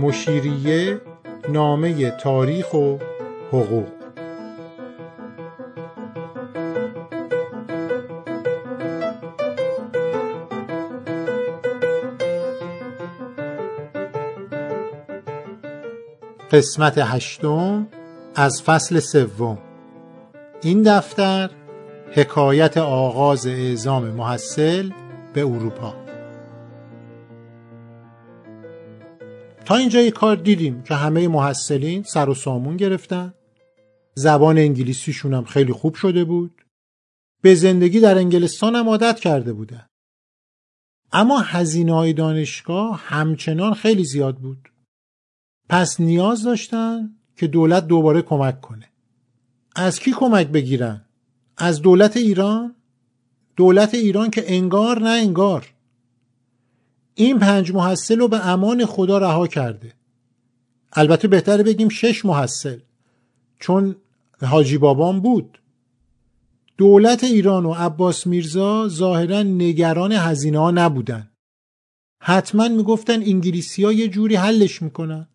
مشیریه نامه تاریخ و حقوق. قسمت هشتم از فصل سوم. این دفتر حکایت آغاز اعزام محصل به اروپا. تا اینجا کار دیدیم که همه محصلین سر و سامون گرفتن. زبان انگلیسیشون هم خیلی خوب شده بود. به زندگی در انگلستان هم عادت کرده بودن. اما هزینه های دانشگاه همچنان خیلی زیاد بود. پس نیاز داشتن که دولت دوباره کمک کنه. از کی کمک بگیرن؟ از دولت ایران؟ دولت ایران که انگار نه انگار. این پنج محصل رو به امان خدا رها کرده. البته بهتره بگیم شش محصل چون حاجی بابام بود. دولت ایران و عباس میرزا ظاهرا نگران هزینه ها نبودن. حتما می‌گفتن انگلیسی ها یه جوری حلش می‌کنن.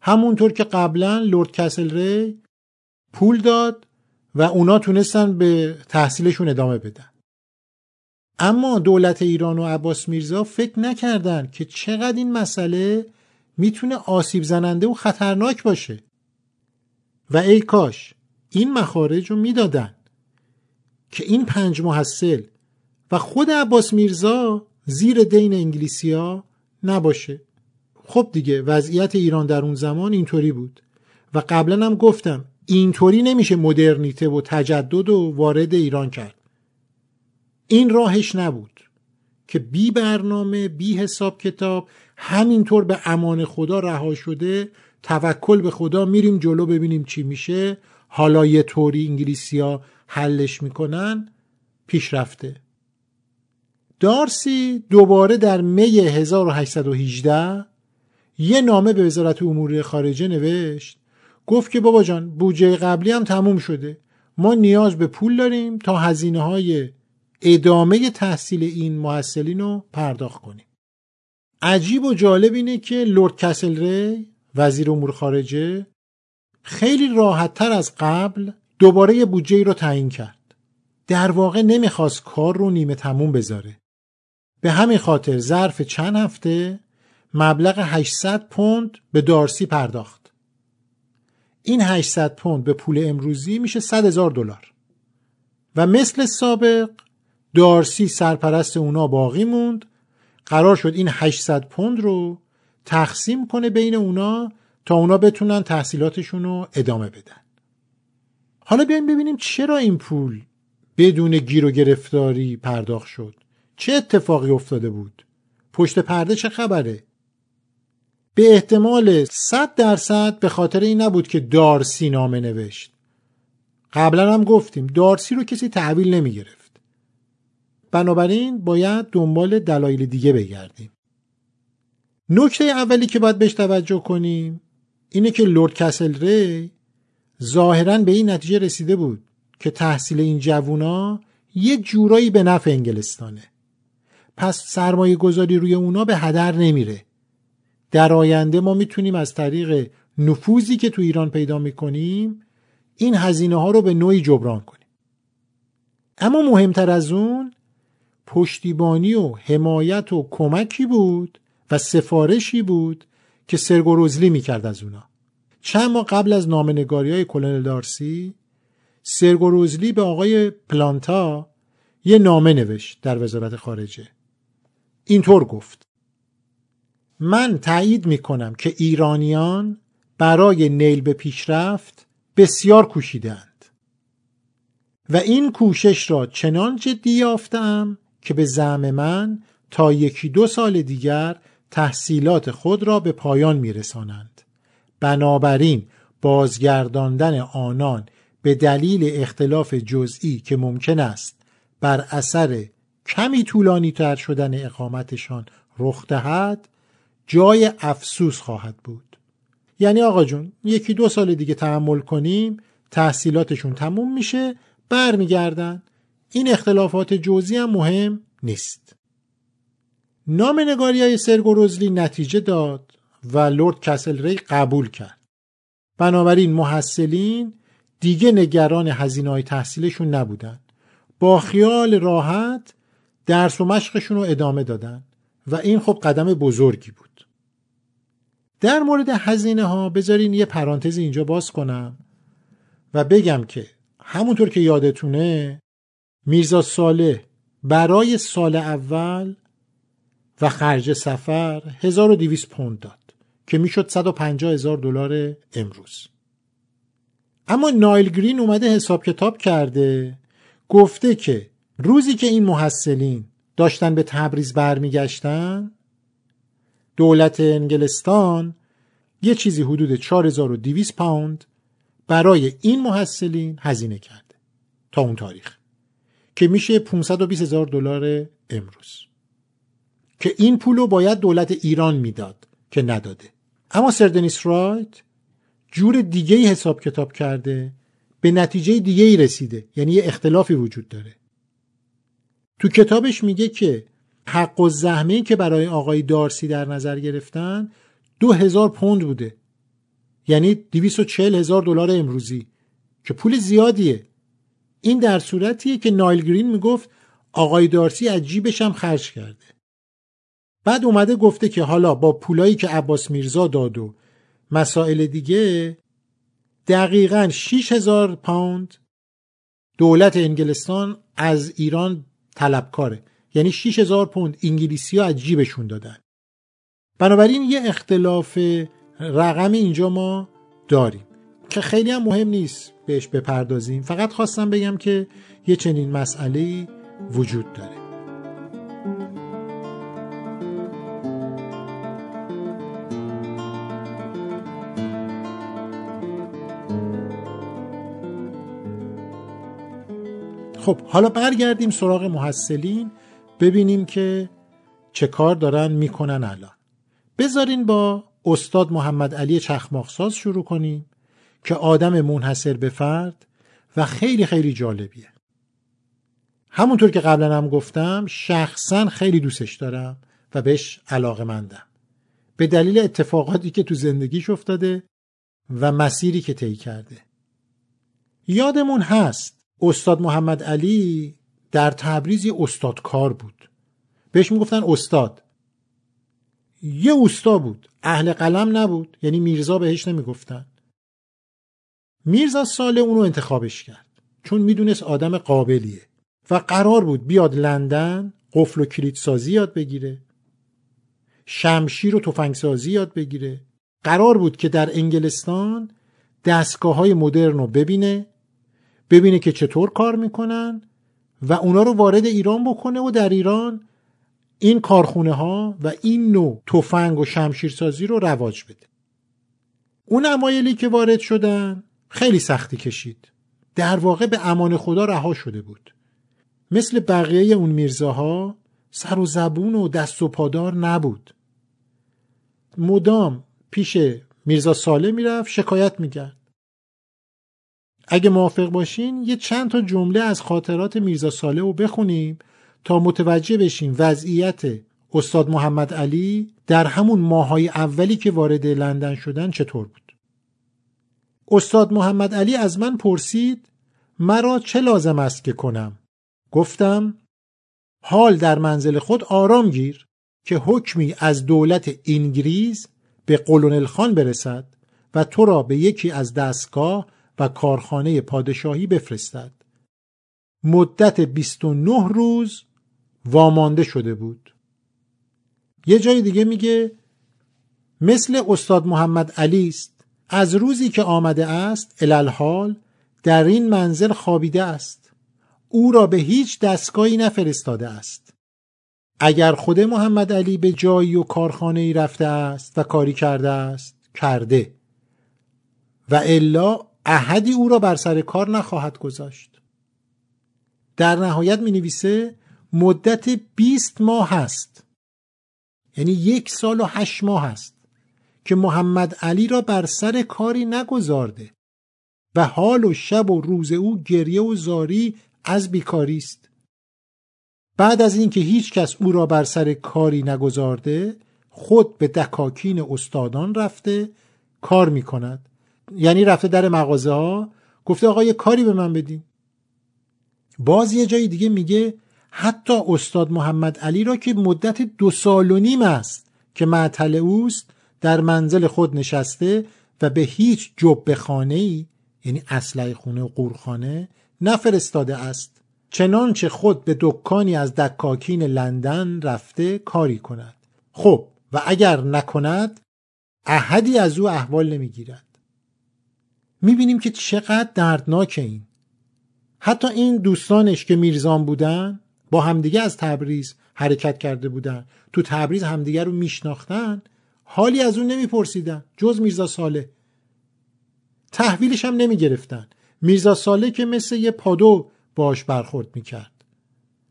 همونطور که قبلا لورد کسل ری پول داد و اونا تونستن به تحصیلشون ادامه بدن. اما دولت ایران و عباس میرزا فکر نکردن که چقدر این مسئله می‌تونه آسیب زننده و خطرناک باشه. و ای کاش این مخارج رو می‌دادن که این پنج محصل و خود عباس میرزا زیر دین انگلیسیا نباشه. خب دیگه وضعیت ایران در اون زمان اینطوری بود. و قبلا هم گفتم اینطوری نمیشه مدرنیته و تجدد و وارد ایران کرد. این راهش نبود که بی برنامه بی حساب کتاب همینطور به امان خدا رها شده توکل به خدا میریم جلو ببینیم چی میشه. حالا یه طوری انگلیسی ها حلش می‌کنن پیش رفته دارسی دوباره در می 1818 یه نامه به وزارت امور خارجه نوشت. گفت که بابا جان بودجه قبلی هم تموم شده. ما نیاز به پول داریم تا هزینه های ادامه تحصیل این محصلین رو پرداخت کنیم عجیب و جالب اینه که لورد کسل ری وزیر امور خارجه خیلی راحت تر از قبل دوباره یه بودجه رو تعیین کرد در واقع نمی‌خواست کار رو نیمه تموم بذاره به همین خاطر ظرف چند هفته مبلغ 800 پوند به دارسی پرداخت. این 800 پوند به پول امروزی میشه 100 هزار دلار. و مثل سابق دارسی سرپرست اونا باقی موند. قرار شد این 800 پوند رو تقسیم کنه بین اونا تا اونا بتونن تحصیلاتشون رو ادامه بدن. حالا بیایم ببینیم چرا این پول بدون گیر و گرفتاری پرداخت شد. چه اتفاقی افتاده بود؟ پشت پرده چه خبره؟ به احتمال 100 درصد به خاطر این نبود که دارسی نامه نوشت. قبلا هم گفتیم دارسی رو کسی تحویل نمی گرفت بنابراین باید دنبال دلایل دیگه بگردیم. نکته اولی که باید بهش توجه کنیم اینه که لورد کسل ری ظاهرا به این نتیجه رسیده بود که تحصیل این جوونا یه جورایی به نفع انگلستانه. پس سرمایه گذاری روی اونا به هدر نمیره. در آینده ما می‌تونیم از طریق نفوذی که تو ایران پیدا می‌کنیم این هزینه ها رو به نوعی جبران کنیم. اما مهمتر از اون پشتیبانی و حمایت و کمکی بود و سفارشی بود که سرگو می‌کرد از اونا. چند ماه قبل از نامنگاری های کلونل دارسی سرگو به آقای پلانتا یه نامه نوشت در وزارت خارجه. اینطور گفت. من تایید می کنم که ایرانیان برای نیل به پیشرفت بسیار کوشیدند و این کوشش را چنان جدی یافتم که به زعم من تا یکی دو سال دیگر تحصیلات خود را به پایان می رسانند. بنابراین بازگرداندن آنان به دلیل اختلاف جزئی که ممکن است بر اثر کمی طولانی تر شدن اقامتشان رخ دهد جای افسوس خواهد بود یعنی آقا جون یکی دو سال دیگه تحمل کنیم تحصیلاتشون تموم میشه برمیگردن این اختلافات جزئی هم مهم نیست. نام نگاری های سرگو نتیجه داد و لورد کسل ری قبول کرد. بنابراین محصلین دیگه نگران هزینه های تحصیلشون نبودن. با خیال راحت درس و مشقشون رو ادامه دادن و این خب قدم بزرگی بود. در مورد هزینه ها بذارین یه پرانتز اینجا باز کنم و بگم که همونطور که یادتونه میرزا ساله برای سال اول و خرج سفر 1200 پوند داد که می‌شد 150 هزار دلار امروز. اما نایل گرین اومده حساب کتاب کرده گفته که روزی که این محصلین داشتن به تبریز برمیگشتن دولت انگلستان یه چیزی حدود 4200 پوند برای این محصلین هزینه کرده تا اون تاریخ. که میشه 520 هزار دلار امروز. که این پولو باید دولت ایران می‌داد که نداده. اما سردنیس رایت جور دیگه ای حساب کتاب کرده به نتیجه دیگه ای رسیده. یعنی یه اختلافی وجود داره. تو کتابش میگه که حق و زحمه که برای آقای دارسی در نظر گرفتن دو هزار پوند بوده. یعنی چل هزار دلار امروزی. که پول زیادیه. این در صورتیه که نایل گرین می‌گفت آقای دارسی از جیبش هم خرج کرده. بعد اومده گفته که حالا با پولایی که عباس میرزا داد و مسائل دیگه دقیقا 6000 پوند دولت انگلستان از ایران طلبکاره. یعنی 6000 پوند انگلیسی ها از جیبشون دادن. بنابراین یه اختلاف رقم اینجا ما داریم. که خیلی هم مهم نیست بهش بپردازیم. فقط خواستم بگم که یه چنین مسئله وجود داره. خب حالا برگردیم سراغ محصلین ببینیم که چه کار دارن می‌کنن الان. بذارین با استاد محمد علی چخماخساز شروع کنیم. که آدم منحصر به فرد و خیلی خیلی جالبیه. همونطور که قبلا هم گفتم شخصا خیلی دوستش دارم و بهش علاقه مندم به دلیل اتفاقاتی که تو زندگیش افتاده و مسیری که طی کرده. یادمون هست استاد محمد علی در تبریز یه استادکار بود. بهش می‌گفتن استاد. یه اوستا بود. اهل قلم نبود یعنی میرزا بهش نمی‌گفتن. میرزا ساله اونو انتخابش کرد. چون می‌دونست آدم قابلیه. و قرار بود بیاد لندن قفل و کلید سازی یاد بگیره. شمشیر و تفنگ سازی یاد بگیره. قرار بود که در انگلستان دستگاه های مدرن رو ببینه ببینه که چطور کار می‌کنن و اونا رو وارد ایران بکنه و در ایران این کارخونه ها و این نوع تفنگ و شمشیرسازی رو رواج بده. اون امایلی که وارد شدن خیلی سختی کشید. در واقع به امان خدا رها شده بود. مثل بقیه اون میرزاها سر و زبون و دست و پادار نبود. مدام پیش میرزا ساله می‌رفت شکایت می‌کرد. اگه موافق باشین یه چند تا جمله از خاطرات میرزا ساله رو بخونیم تا متوجه بشیم وضعیت استاد محمد علی در همون ماهای اولی که وارد لندن شدن چطور بود. استاد محمد علی از من پرسید مرا چه لازم است که کنم؟ گفتم حال در منزل خود آرام گیر که حکمی از دولت انگلیس به قلونل خان برسد و تو را به یکی از دستگاه و کارخانه پادشاهی بفرستد. مدت 29 روز وامانده شده بود. یه جای دیگه میگه مثل استاد محمد علی است. از روزی که آمده است الالحال در این منزل خوابیده است. او را به هیچ دستگاهی نفرستاده است. اگر خود محمد علی به جایی و کارخانه ای رفته است و کاری کرده است کرده. و الا احدی او را بر سر کار نخواهد گذاشت. در نهایت می نویسه مدت 20 ماه هست یعنی یک سال و هشت ماه است. که محمد علی را بر سر کاری نگذارده و حال و شب و روز او گریه و زاری از بیکاری است. بعد از اینکه هیچ کس او را بر سر کاری نگذارده خود به دکاکین استادان رفته کار می‌کند. یعنی رفته در مغازه ها گفته آقا یه کاری به من بدین. باز یه جای دیگه میگه حتی استاد محمد علی را که مدت دو سال و نیم است که معطل اوست در منزل خود نشسته و به هیچ جب خانه ای یعنی اسلحه خونه و قورخانه نفرستاده است. چنانچه خود به دکانی از دکاکین لندن رفته کاری کند. خب و اگر نکند احدی از او احوال نمی‌گیرد. می‌بینیم که چقدر دردناک این. حتی این دوستانش که میرزان بودن با همدیگه از تبریز حرکت کرده بودن. تو تبریز همدیگه رو میشناختن. حالی از اون نمیپرسیدن. جز میرزا ساله. تحویلش هم نمی‌گرفتن. میرزا ساله که مثل یه پادو باش برخورد می‌کرد.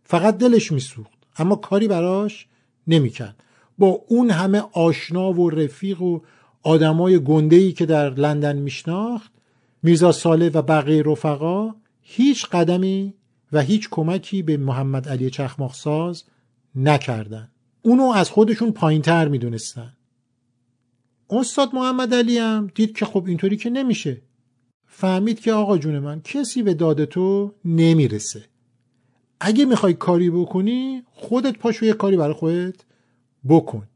فقط دلش میسوخت اما کاری براش نمی‌کرد. با اون همه آشنا و رفیق و آدمای گندهی که در لندن میشناخت میرزا ساله و بقیه رفقا هیچ قدمی و هیچ کمکی به محمد علی چخماخساز نکردن. اونو از خودشون پایین تر می‌دونستن. استاد محمد علی هم دید که خب اینطوری که نمیشه. فهمید که آقا جون من کسی به داد تو نمی‌رسه. اگه می‌خوای کاری بکنی خودت پاشو یه کاری برای خودت بکن.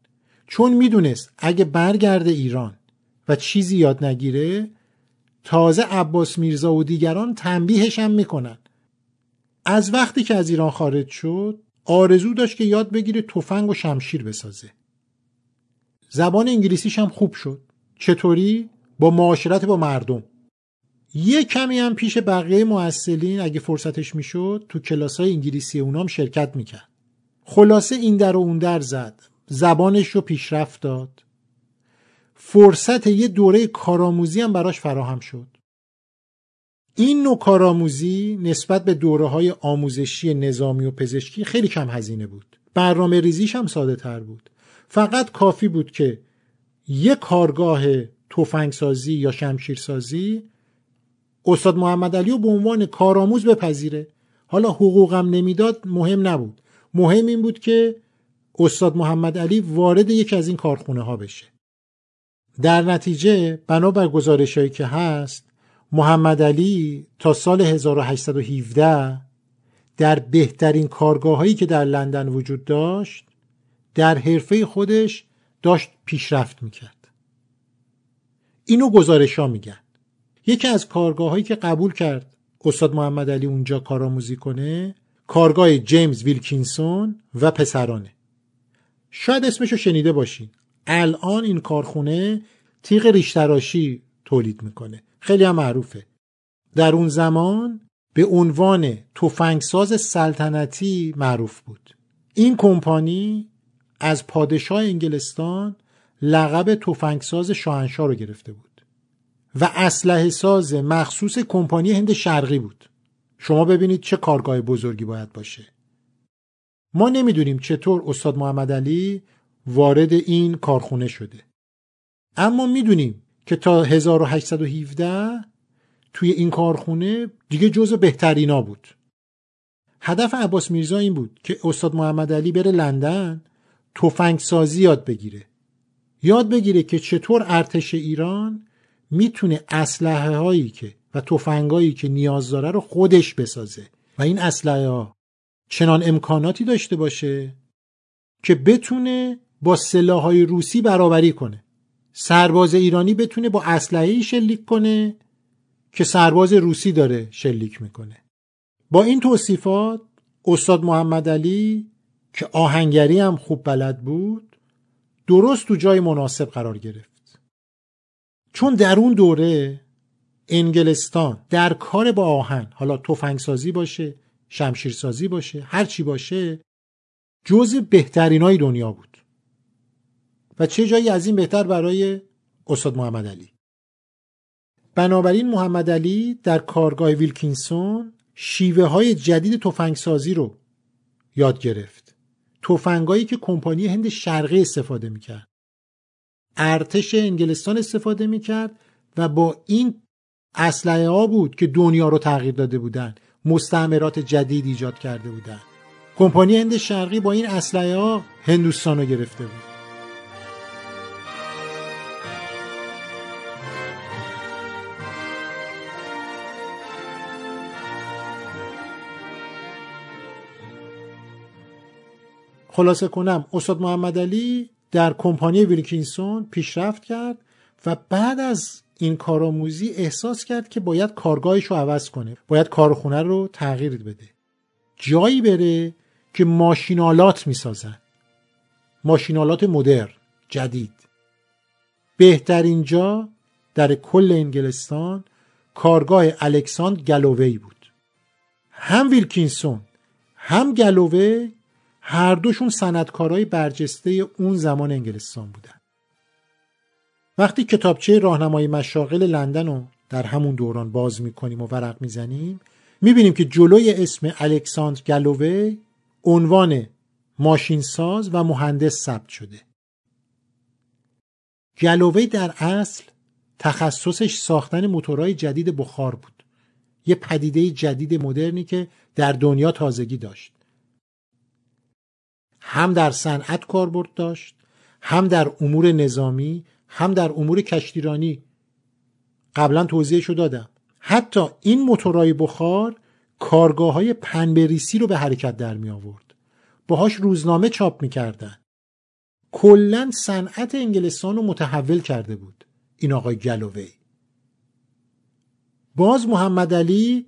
چون می‌دونست اگه برگرده ایران و چیزی یاد نگیره تازه عباس میرزا و دیگران تنبیهش هم می‌کنن. از وقتی که از ایران خارج شد آرزو داشت که یاد بگیره تفنگ و شمشیر بسازه. زبان انگلیسیش هم خوب شد. چطوری؟ با معاشرت با مردم. یه کمی هم پیش بقیه محصلین اگه فرصتش می‌شد تو کلاس های انگلیسی اونام شرکت می‌کرد. خلاصه این در و اون در زد. زبانش رو پیشرفت داد. فرصت یه دوره کارآموزی هم براش فراهم شد. این نوع کارآموزی نسبت به دوره های آموزشی نظامی و پزشکی خیلی کم هزینه بود. برنامه ریزیش هم ساده تر بود. فقط کافی بود که یک کارگاه توفنگسازی یا شمشیرسازی استاد محمد علی رو به عنوان کارآموز بپذیره. حالا حقوقم نمی‌داد مهم نبود. مهم این بود که استاد محمد علی وارد یکی از این کارخونه ها بشه. در نتیجه بنابر گزارش هایی که هست محمد علی تا سال 1817 در بهترین کارگاه هایی که در لندن وجود داشت در حرفه خودش داشت پیشرفت می‌کرد. اینو گزارش ها میگن. یکی از کارگاه هایی که قبول کرد استاد محمد علی اونجا کارآموزی کنه کارگاه جیمز ویلکینسون و پسرانه. شاید اسمشو شنیده باشین. الان این کارخونه تیغ ریشتراشی تولید می‌کنه. خیلی هم معروفه. در اون زمان به عنوان تفنگساز سلطنتی معروف بود. این کمپانی از پادشاه انگلستان لقب تفنگساز شاهنشاه رو گرفته بود. و اسلحه ساز مخصوص کمپانی هند شرقی بود. شما ببینید چه کارگاه بزرگی باید باشه. ما نمی‌دونیم چطور استاد محمد علی وارد این کارخونه شده. اما می‌دونیم که تا 1817 توی این کارخونه دیگه جزو بهترینا بود. هدف عباس میرزا این بود که استاد محمد علی بره لندن تفنگ سازی یاد بگیره. یاد بگیره که چطور ارتش ایران می‌تونه اسلحه هایی که و تفنگایی که نیاز داره رو خودش بسازه. و این اسلحه ها چنان امکاناتی داشته باشه که بتونه با سلاحهای روسی برابری کنه. سرباز ایرانی بتونه با اسلحه شلیک کنه که سرباز روسی داره شلیک می‌کنه. با این توصیفات استاد محمد علی که آهنگری هم خوب بلد بود درست تو جای مناسب قرار گرفت. چون در اون دوره انگلستان در کار با آهن حالا تفنگسازی باشه شمشیرسازی باشه هر چی باشه جز بهترینای دنیا بود. و چه جایی از این بهتر برای استاد محمد علی. بنابراین محمد علی در کارگاه ویلکینسون شیوه های جدید تفنگسازی رو یاد گرفت. تفنگایی که کمپانی هند شرقی استفاده می‌کرد. ارتش انگلستان استفاده می‌کرد و با این اسلحه ها بود که دنیا رو تغییر داده بودن مستعمرات جدید ایجاد کرده بودن. کمپانی هند شرقی با این اسلحه ها هندوستان رو گرفته بود. خلاصه کنم استاد محمد علی در کمپانی ویلکینسون پیشرفت کرد و بعد از این کارآموزی احساس کرد که باید کارگاهش رو عوض کنه باید کارخونه رو تغییر بده. جایی بره که ماشینالات می‌سازن ماشینالات مدر جدید. بهترین جا در کل انگلستان کارگاه الکساندر گلووی بود. هم ویلکینسون هم گلووی هر دوشون صنعتکارای برجسته اون زمان انگلستان بودن. وقتی کتابچه راهنمای مشاغل لندن رو در همون دوران باز می‌کنیم و ورق می‌زنیم می‌بینیم که جلوی اسم الکساندر گلووی عنوان ماشینساز و مهندس ثبت شده. گلووی در اصل تخصصش ساختن موتورهای جدید بخار بود. یه پدیده جدید مدرنی که در دنیا تازگی داشت. هم در صنعت کاربرد داشت هم در امور نظامی هم در امور کشتیرانی. قبلا توضیحشو دادم. حتی این موتورهای بخار کارگاه های پنبریسی رو به حرکت در می آورد باهاش روزنامه چاپ می‌کردن. کلا صنعت انگلستان رو متحول کرده بود. این آقای گلووی. باز محمد علی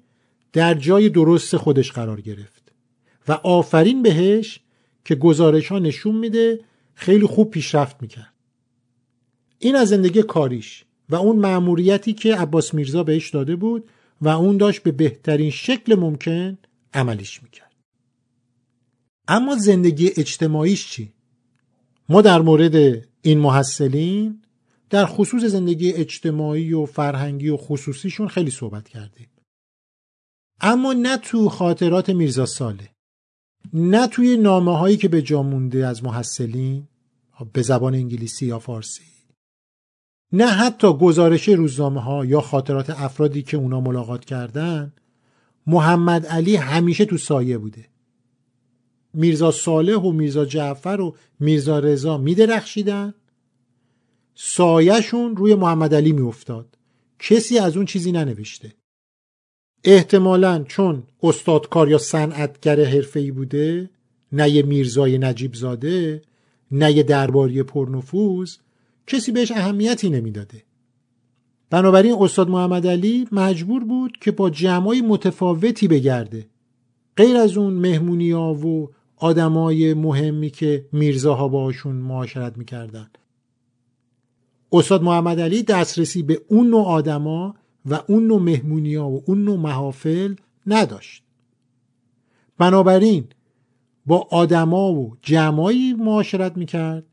در جای درست خودش قرار گرفت و آفرین بهش که گزارش ها نشون میده خیلی خوب پیشرفت می‌کرد. این از زندگی کاریش و اون مأموریتی که عباس میرزا بهش داده بود و اون داشت به بهترین شکل ممکن عملیش می‌کرد. اما زندگی اجتماعیش چی؟ ما در مورد این محصلین در خصوص زندگی اجتماعی و فرهنگی و خصوصیشون خیلی صحبت کردیم. اما نه تو خاطرات میرزا ساله. نه توی نامه هایی که به جا مونده از محصلین به زبان انگلیسی یا فارسی نه حتی گزارش روزنامه ها یا خاطرات افرادی که اونا ملاقات کردن محمد علی همیشه تو سایه بوده. میرزا صالح و میرزا جعفر و میرزا رضا میدرخشیدن. سایهشون روی محمد علی میافتاد. کسی از اون چیزی ننوشته. احتمالا چون استادکار یا صنعتگر حرفه‌ای بوده نه یه میرزای نجیب زاده نه یه درباری پرنفوذ کسی بهش اهمیتی نمی‌داده. بنابراین استاد محمد علی مجبور بود که با جمعای متفاوتی بگرده. غیر از اون مهمونی ها و آدمای مهمی که میرزاها باشون معاشرت می‌کردن. استاد محمد علی دسترسی به اون نوع آدما و اون نوع مهمونی ها و اون نوع محافل نداشت. بنابراین با آدما و جمعایی معاشرت می‌کرد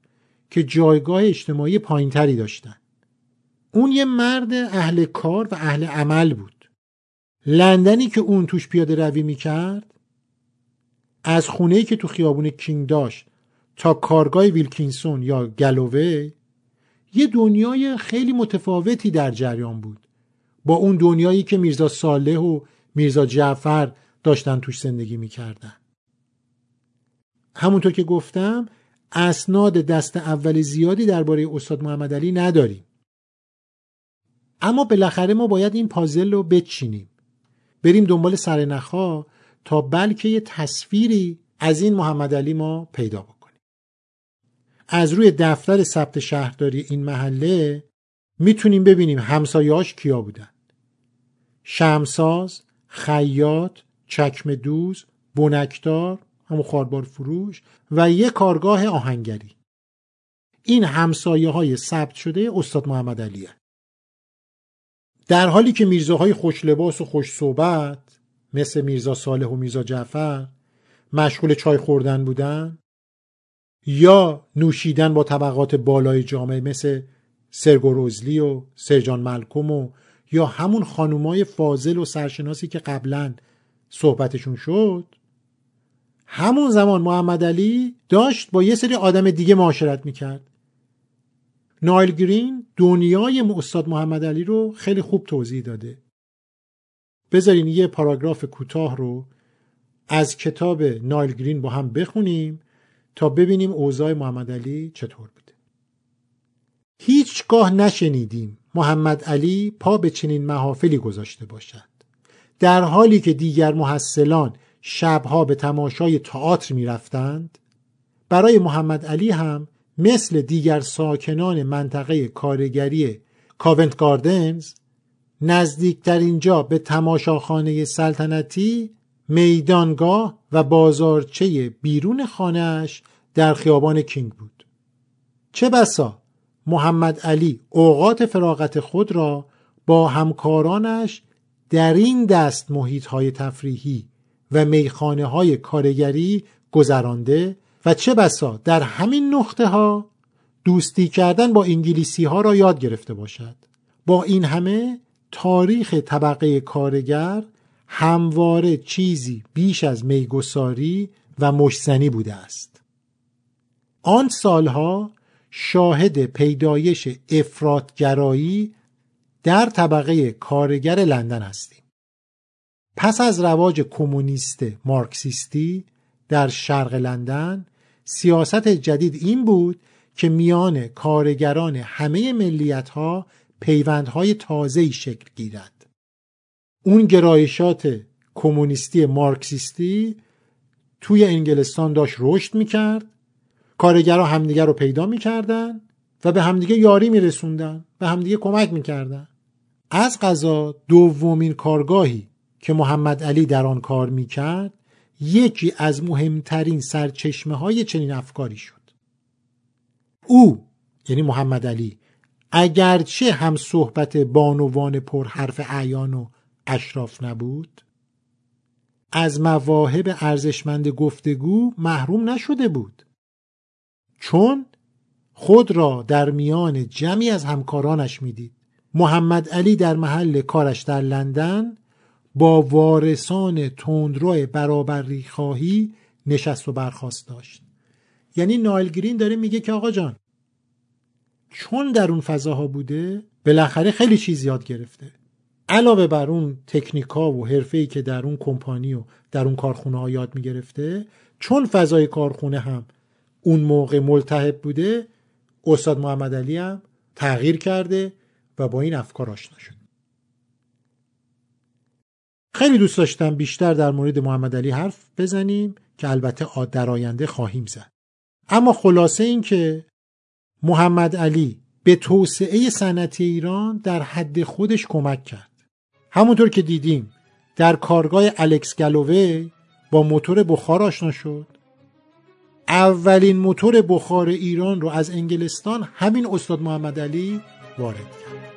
که جایگاه اجتماعی پایینتری داشتن. اون یه مرد اهل کار و اهل عمل بود. لندنی که اون توش پیاده روی می‌کرد از خونه‌ای که تو خیابون کینگ داشت تا کارگاه ویلکینسون یا گلووی یه دنیای خیلی متفاوتی در جریان بود. با اون دنیایی که میرزا صالح و میرزا جعفر داشتن توش زندگی می‌کردن. همونطور که گفتم اسناد دست اول زیادی درباره استاد محمد علی نداریم. اما بالاخره ما باید این پازل رو بچینیم. بریم دنبال سرنخا تا بلکه یه تصویری از این محمد علی ما پیدا بکنیم. از روی دفتر ثبت شهرداری این محله می‌تونیم ببینیم همسایهاش کیا بودن. شمساز، خیاط، چکم دوز، بنکدار، همون خاربار فروش و یک کارگاه آهنگری. این همسایه های ثبت شده استاد محمد علیه. در حالی که میرزاهای خوش لباس و خوش صحبت مثل میرزا صالح و میرزا جعفر مشغول چای خوردن بودن یا نوشیدن با طبقات بالای جامعه مثل سرگوروزلی و سرجان ملکم و یا همون خانومای فاضل و سرشناسی که قبلا صحبتشون شد؟ همون زمان محمد علی داشت با یه سری آدم دیگه معاشرت می‌کرد. نایل گرین دنیای استاد محمد علی رو خیلی خوب توضیح داده. بذارین یه پاراگراف کوتاه رو از کتاب نایل گرین با هم بخونیم تا ببینیم اوضاع محمد علی چطور بوده. هیچگاه نشنیدیم محمد علی پا به چنین محافلی گذاشته باشد. در حالی که دیگر محصلان شبها به تماشای تئاتر می رفتند برای محمد علی هم مثل دیگر ساکنان منطقه کارگری کاونت گاردنز نزدیکتر اینجا به تماشاخانه سلطنتی میدانگاه و بازارچه بیرون خانهش در خیابان کینگ بود. چه بسا؟ محمد علی اوقات فراغت خود را با همکارانش در این دست محیط های تفریحی و میخانه های کارگری گذرانده و چه بسا در همین نقطه ها دوستی کردن با انگلیسی ها را یاد گرفته باشد. با این همه تاریخ طبقه کارگر همواره چیزی بیش از میگساری و مشزنی بوده است. آن سالها شاهد پیدایش افرادگرایی در طبقه کارگر لندن هستیم. پس از رواج کمونیست مارکسیستی در شرق لندن سیاست جدید این بود که میان کارگران همه ملیت ها پیوندهای تازه‌ای شکل گیرد اون گرایشات کمونیستی مارکسیستی توی انگلستان داشت رشد می‌کرد کارگرها همدیگه رو پیدا می‌کردن و به همدیگه یاری میرسوندن به همدیگه کمک می‌کردن. از قضا دومین کارگاهی که محمد علی در آن کار می‌کرد یکی از مهمترین سرچشمه های چنین افکاری شد. او یعنی محمد علی اگرچه هم صحبت بانوان پرحرف اعیان و اشراف نبود از مواهب ارزشمند گفتگو محروم نشده بود. چون خود را در میان جمعی از همکارانش می‌دید. محمد علی در محل کارش در لندن با وارثان تندرو برابری خواهی نشست و برخواست داشت. یعنی نایل گرین داره میگه که آقا جان چون در اون فضاها بوده بالاخره خیلی چیز یاد گرفته. علاوه بر اون تکنیکا و حرفه‌ای که در اون کمپانی و در اون کارخونه ها یاد می‌گرفته چون فضای کارخونه هم اون موقع ملتهب بوده استاد محمد علی هم تغییر کرده و با این افکار آشنا شد. خیلی دوست داشتم بیشتر در مورد محمد علی حرف بزنیم که البته در آینده خواهیم زد. اما خلاصه این که محمد علی به توسعه صنعتی ایران در حد خودش کمک کرد. همونطور که دیدیم در کارگاه الکس گلووی با موتور بخار آشنا شد. اولین موتور بخار ایران رو از انگلستان همین استاد محمد علی وارد کرد.